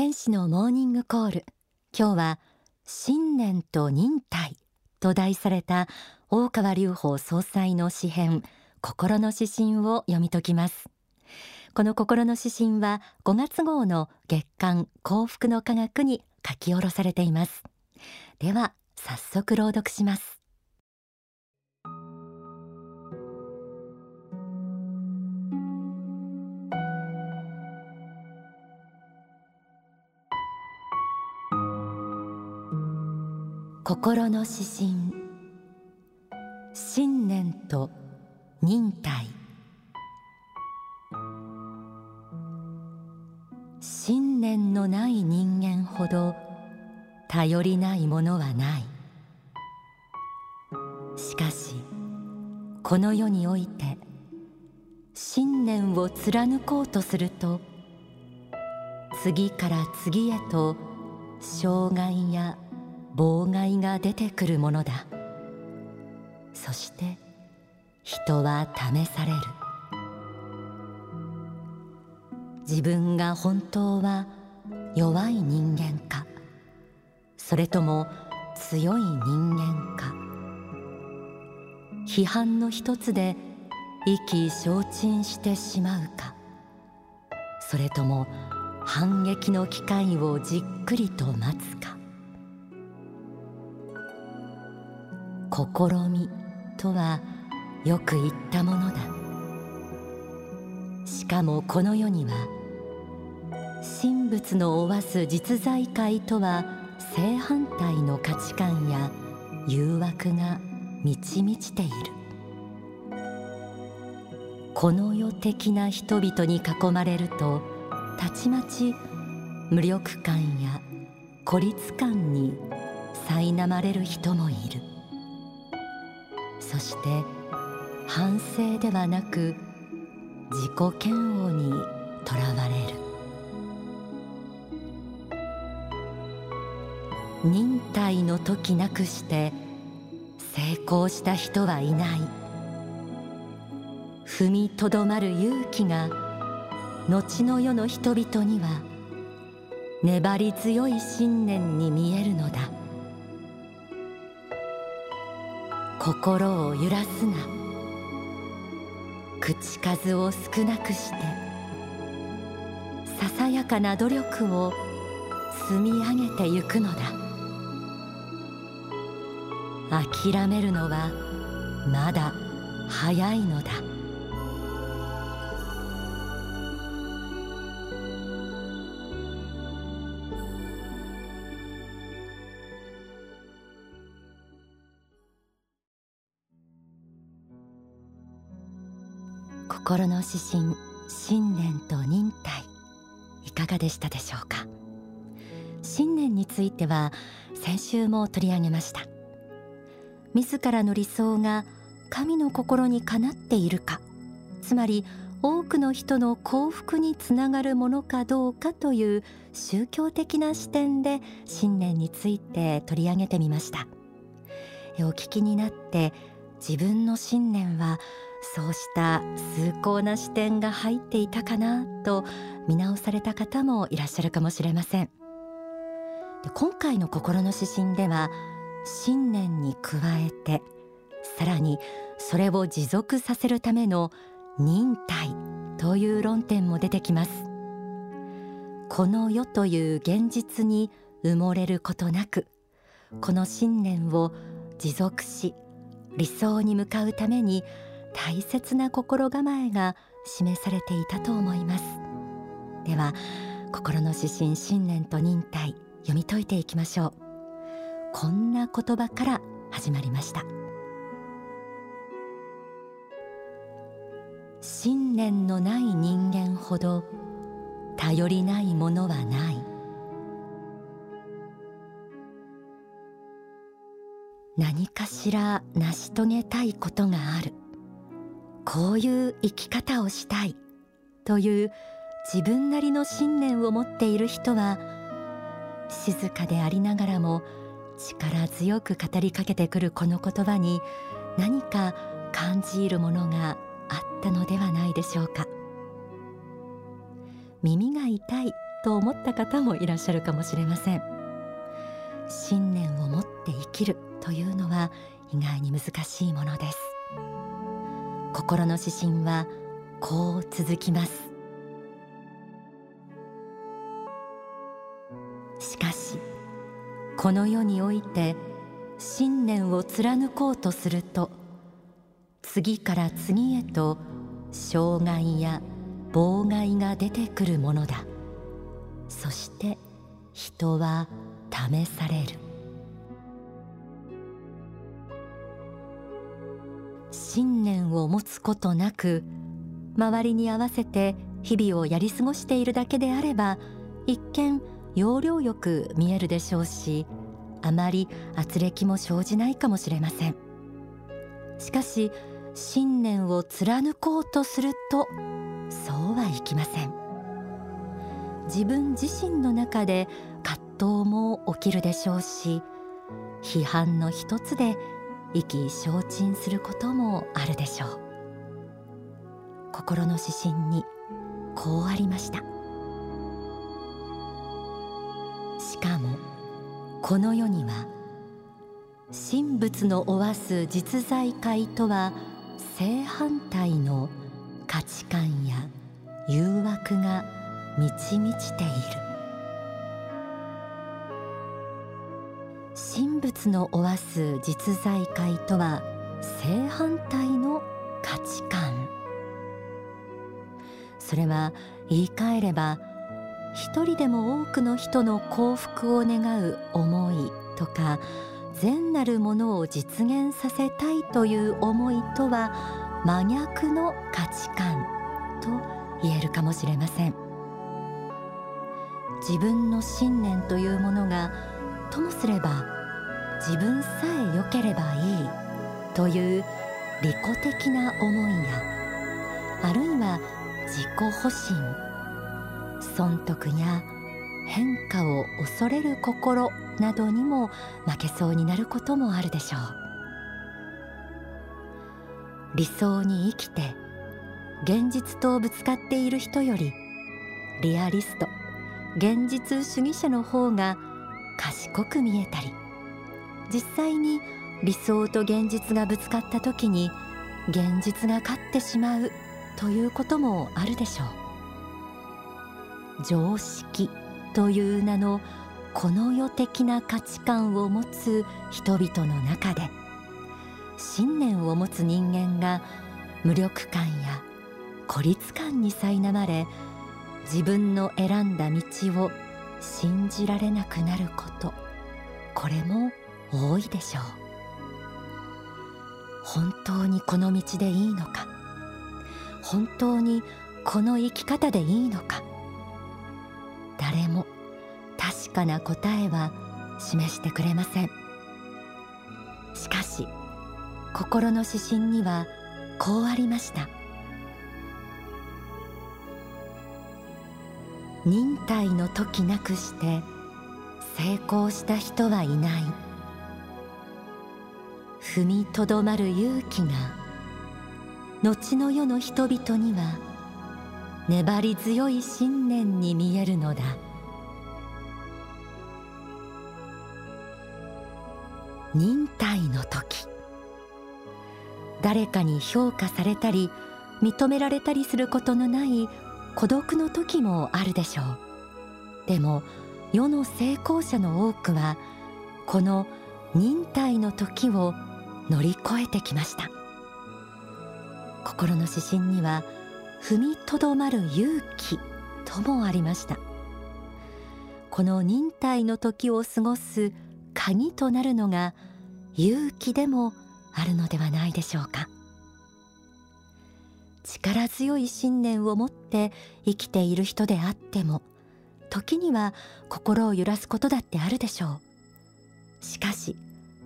天使のモーニングコール。今日は新年と忍耐と題された大川隆法総裁の詩編心の指針を読み解きます。この心の指針は5月号の月刊幸福の科学に書き下ろされています。では早速朗読します。心。の指針信念と忍耐。信念のない人間ほど頼りないものはない。しかしこの世において信念を貫こうとすると次から次へと障害や妨害が出てくるものだ。そして人は試される。自分が本当は弱い人間か。それとも強い人間か。批判の一つで意気消沈してしまうか。それとも反撃の機会をじっくりと待つか。試みとはよく言ったものだ。しかもこの世には神仏の負わす実在界とは正反対の価値観や誘惑が満ち満ちている。この世的な人々に囲まれるとたちまち無力感や孤立感に苛まれる人もいる。そして反省ではなく自己嫌悪にとらわれる。忍耐の時なくして成功した人はいない。踏みとどまる勇気が後の世の人々には粘り強い信念に見えるのだ。心を揺らすな口数を少なくしてささやかな努力を積み上げてゆくのだ。諦めるのはまだ早いのだ。心の指針信念と忍耐いかがでしたでしょうか？信念については先週も取り上げました。自らの理想が神の心にかなっているかつまり多くの人の幸福につながるものかどうかという宗教的な視点で信念について取り上げてみました。お聞きになって自分の信念はそうした崇高な視点が入っていたかなと見直された方もいらっしゃるかもしれません。で今回の心の指針では信念に加えてさらにそれを持続させるための忍耐という論点も出てきます。この世という現実に埋もれることなくこの信念を持続し理想に向かうために大切な心構えが示されていたと思います。では心の指針信念と忍耐読み解いていきましょう。こんな言葉から始まりました。信念のない人間ほど頼りないものはない。何かしら成し遂げたいことがある。こういう生き方をしたいという自分なりの信念を持っている人は静かでありながらも力強く語りかけてくるこの言葉に何か感じるものがあったのではないでしょうか。耳が痛いと思った方もいらっしゃるかもしれません。信念を持って生きるというのは意外に難しいものです。心の指針はこう続きます。しかしこの世において信念を貫こうとすると次から次へと障害や妨害が出てくるものだ。そして人は試される。信念を持つことなく周りに合わせて日々をやり過ごしているだけであれば一見要領よく見えるでしょうしあまり圧力も生じないかもしれません。しかし信念を貫こうとするとそうはいきません。自分自身の中で葛藤も起きるでしょうし批判の一つで意気消沈することもあるでしょう。心の指針にこうありました。しかもこの世には神仏のおわす実在界とは正反対の価値観や誘惑が満ち満ちている。神仏のおわす実在界とは正反対の価値観。それは言い換えれば一人でも多くの人の幸福を願う思いとか善なるものを実現させたいという思いとは真逆の価値観と言えるかもしれません。自分の信念というものがともすれば自分さえ良ければいいという利己的な思いやあるいは自己保身損得や変化を恐れる心などにも負けそうになることもあるでしょう。理想に生きて現実とぶつかっている人よりリアリスト現実主義者の方が賢く見えたり実際に理想と現実がぶつかった時に現実が勝ってしまうということもあるでしょう。常識という名のこの世的な価値観を持つ人々の中で信念を持つ人間が無力感や孤立感に苛まれ自分の選んだ道を信じられなくなること。これも多いでしょう。本当にこの道でいいのか？本当にこの生き方でいいのか？誰も確かな答えは示してくれません。しかし心の指針にはこうありました。忍耐の時なくして成功した人はいない。踏みとどまる勇気が後の世の人々には粘り強い信念に見えるのだ。忍耐の時。誰かに評価されたり認められたりすることのない孤独の時もあるでしょう。でも世の成功者の多くはこの忍耐の時を乗り越えてきました。心の指針には踏みとどまる勇気ともありました。この忍耐の時を過ごす鍵となるのが勇気でもあるのではないでしょうか。力強い信念を持って生きている人であっても時には心を揺らすことだってあるでしょう。しかし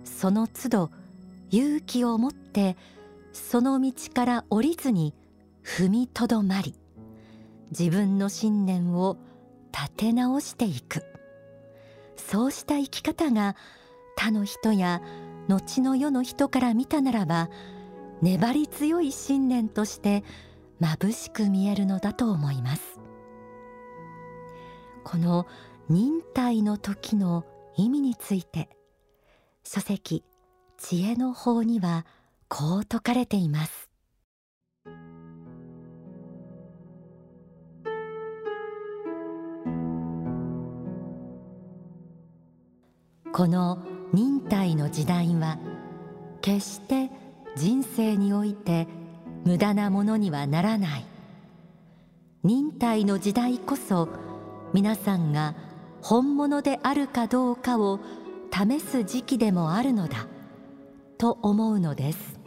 その都度勇気を持ってその道から降りずに踏みとどまり自分の信念を立て直していく。そうした生き方が他の人や後の世の人から見たならば粘り強い信念として眩しく見えるのだと思います。この忍耐の時の意味について書籍知恵の法にはこう説かれています。この忍耐の時代は決して人生において無駄なものにはならない。忍耐の時代こそ皆さんが本物であるかどうかを試す時期でもあるのだ。と思うのです。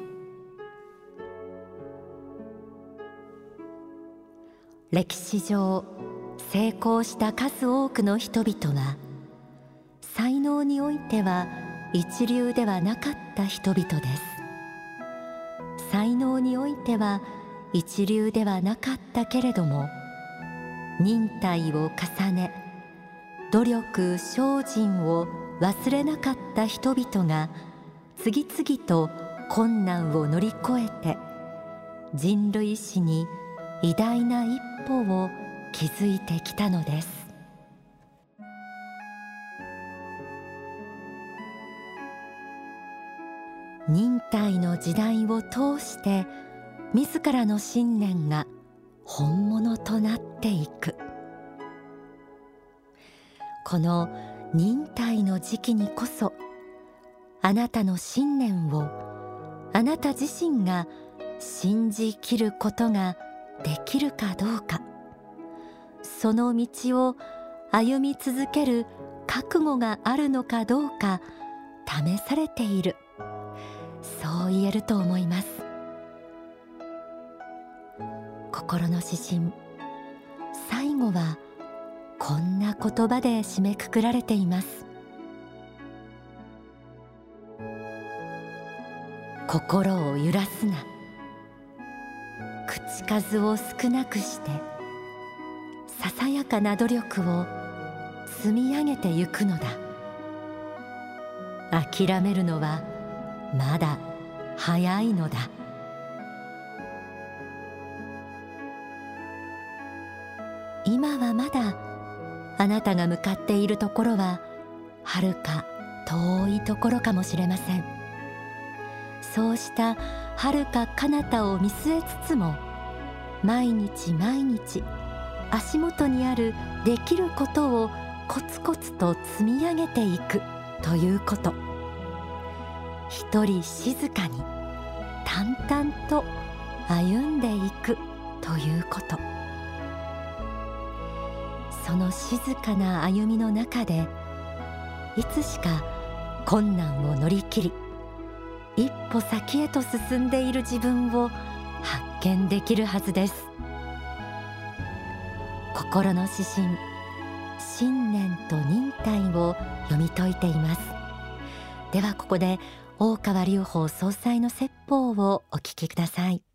歴史上成功した数多くの人々は才能においては一流ではなかった人々です。才能においては一流ではなかったけれども忍耐を重ね努力精進を忘れなかった人々が次々と困難を乗り越えて人類史に偉大な一歩を築いてきたのです。忍耐の時代を通して自らの信念が本物となっていく。この忍耐の時期にこそあなたの信念をあなた自身が信じきることができるかどうか。その道を歩み続ける覚悟があるのかどうか試されている。そう言えると思います。心の指針。最後はこんな言葉で締めくくられています。心を揺らすな。口数を少なくしてささやかな努力を積み上げてゆくのだ。諦めるのはまだ早いのだ。今はまだあなたが向かっているところははるか遠いところかもしれません。そうしたはるか彼方を見据えつつも毎日毎日足元にあるできることをコツコツと積み上げていくということ。一人静かに淡々と歩んでいくということ。その静かな歩みの中でいつしか困難を乗り切り歩先へと進んでいる自分を発見できるはずです。心の指針信念と忍耐を読み解いています。ではここで大川隆法総裁の説法をお聞きください。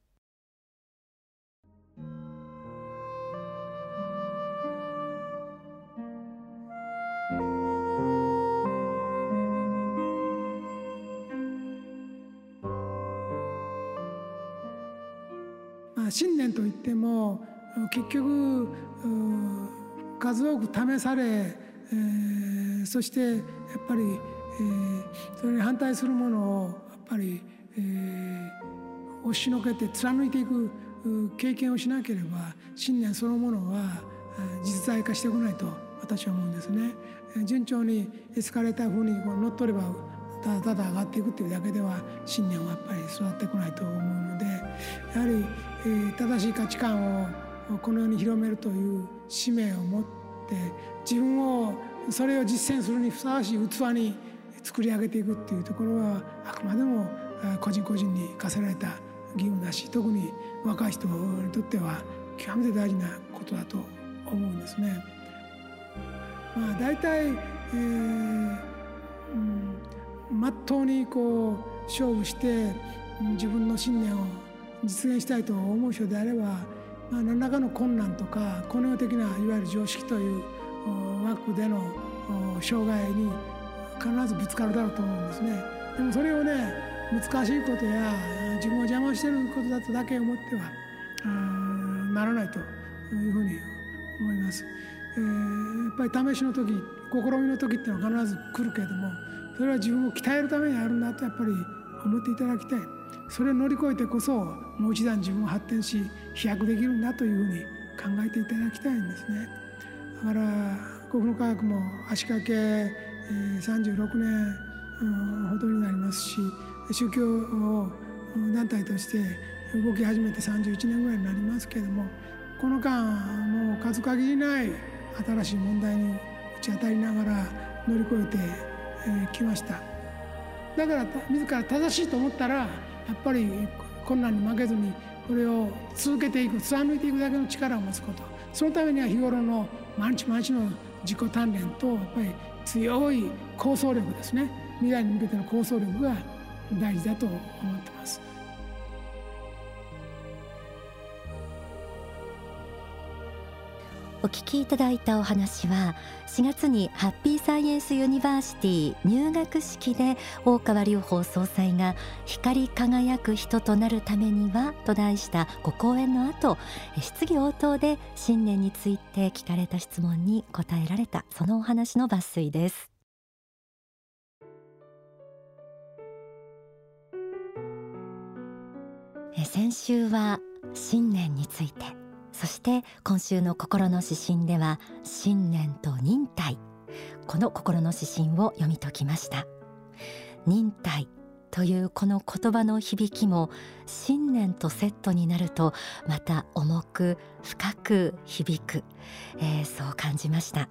信念といっても結局数多く試され、そしてやっぱり、えー、それに反対するものをやっぱり、押しのけて貫いていく経験をしなければ信念そのものは実在化してこないと私は思うんですね。順調にエスカレーター風に乗っ取ればただただ上がっていくっていうだけでは信念はやっぱり育ってこないと思うのでやはり、正しい価値観をこの世に広めるという使命を持って自分をそれを実践するにふさわしい器に作り上げていくっていうところはあくまでも個人個人に課せられた義務だし特に若い人にとっては極めて大事なことだと思うんですね。まあ、大体、えーうんまっとうにこう勝負して自分の信念を実現したいと思う人であれば、まあ、何らかの困難とかこの世的ないわゆる常識という枠での障害に必ずぶつかるだろうと思うんですね。でもそれをね難しいことや自分を邪魔していることだとだけ思ってはならないというふうに思います。えー、やっぱり試しの時試みの時っていうのは必ず来るけれどもそれは自分を鍛えるためにあるんだとやっぱり思っていただきたいそれを乗り越えてこそもう一段自分を発展し飛躍できるんだというふうに考えていただきたいんですね。だから国の科学も足掛け36年ほどになりますし宗教団体として動き始めて31年ぐらいになりますけれどもこの間もう数限りない新しい問題に打ち当たりながら乗り越えてきました。だから自ら正しいと思ったらやっぱり困難に負けずにこれを続けていく貫いていくだけの力を持つことそのためには日頃の毎日毎日の自己鍛錬とやっぱり強い構想力ですね未来に向けての構想力が大事だと思ってます。お聞きいただいたお話は4月にハッピーサイエンスユニバーシティ入学式で大川隆法総裁が光り輝く人となるためにはと題したご講演の後質疑応答で信念について聞かれた質問に答えられたそのお話の抜粋です。先週は信念について。そして今週の心の指針では信念と忍耐。この心の指針を読み解きました。忍耐というこの言葉の響きも信念とセットになるとまた重く深く響く、えー、そう感じました、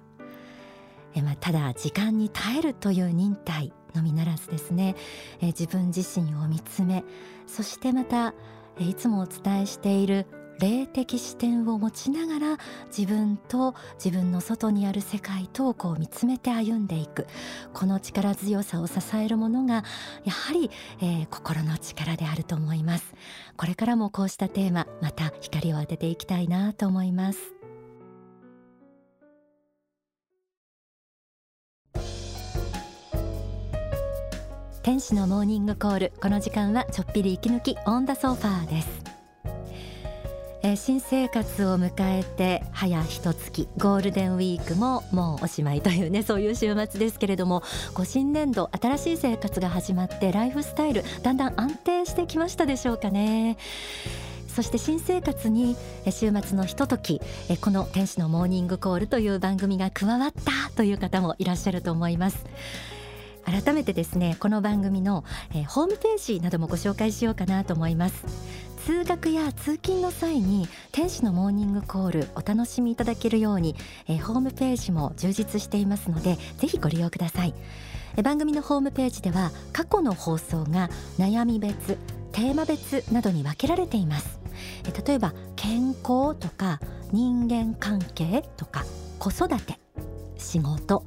えまあ、ただ時間に耐えるという忍耐のみならずですね、え自分自身を見つめそしてまた、えいつもお伝えしている霊的視点を持ちながら自分と自分の外にある世界とこう見つめて歩んでいく。この力強さを支えるものがやはり、えー、心の力であると思います。これからもこうしたテーマまた光を当てていきたいなと思います。天使のモーニングコール。この時間はちょっぴり息抜きオンダソファーです。えー、新生活を迎えて早一月ゴールデンウィークももうおしまいというね そういう週末ですけれどもご新年度新しい生活が始まってライフスタイルだんだん安定してきましたでしょうかね。そして新生活に週末のひとときこの天使のモーニングコールという番組が加わったという方もいらっしゃると思います改めてですねこの番組のホームページなどもご紹介しようかなと思います通学や通勤の際に天使のモーニングコールお楽しみいただけるように、え、ホームページも充実していますのでぜひご利用ください、え、番組のホームページでは過去の放送が悩み別テーマ別などに分けられています、え、例えば健康とか人間関係とか子育て仕事。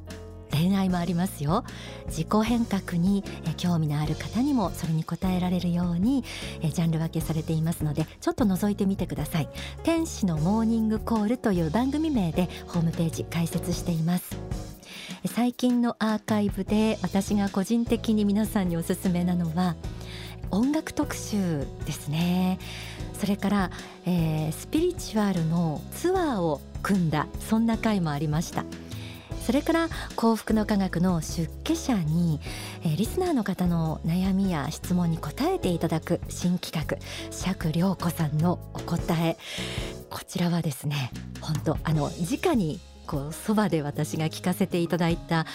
恋愛もありますよ。自己変革に興味のある方にもそれに応えられるようにジャンル分けされていますのでちょっと覗いてみてください。天使のモーニングコールという番組名でホームページ開設しています。最近のアーカイブで私が個人的に皆さんにおすすめなのは音楽特集ですね。それから、えー、スピリチュアルのツアーを組んだそんな回もありました。それから幸福の科学の出家者に、えー、リスナーの方の悩みや質問に答えていただく新企画釈良子さんのお答え。こちらはですね本当あの直にこうそばで私が聞かせていただいた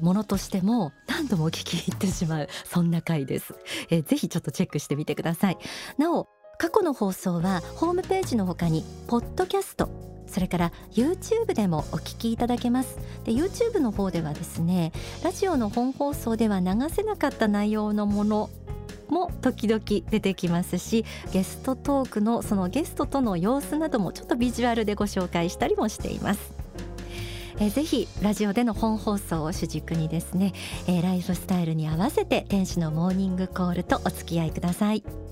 ものとしても何度も聞き入ってしまうそんな回です、えー、ぜひちょっとチェックしてみてください。なお過去の放送はホームページのほかにポッドキャストそれから YouTube でもお聞きいただけますで YouTube の方ではですねラジオの本放送では流せなかった内容のものも時々出てきますしゲストトークのそのゲストとの様子などもちょっとビジュアルでご紹介したりもしています。えぜひラジオでの本放送を主軸にですね、えー、ライフスタイルに合わせて天使のモーニングコールとお付き合いください。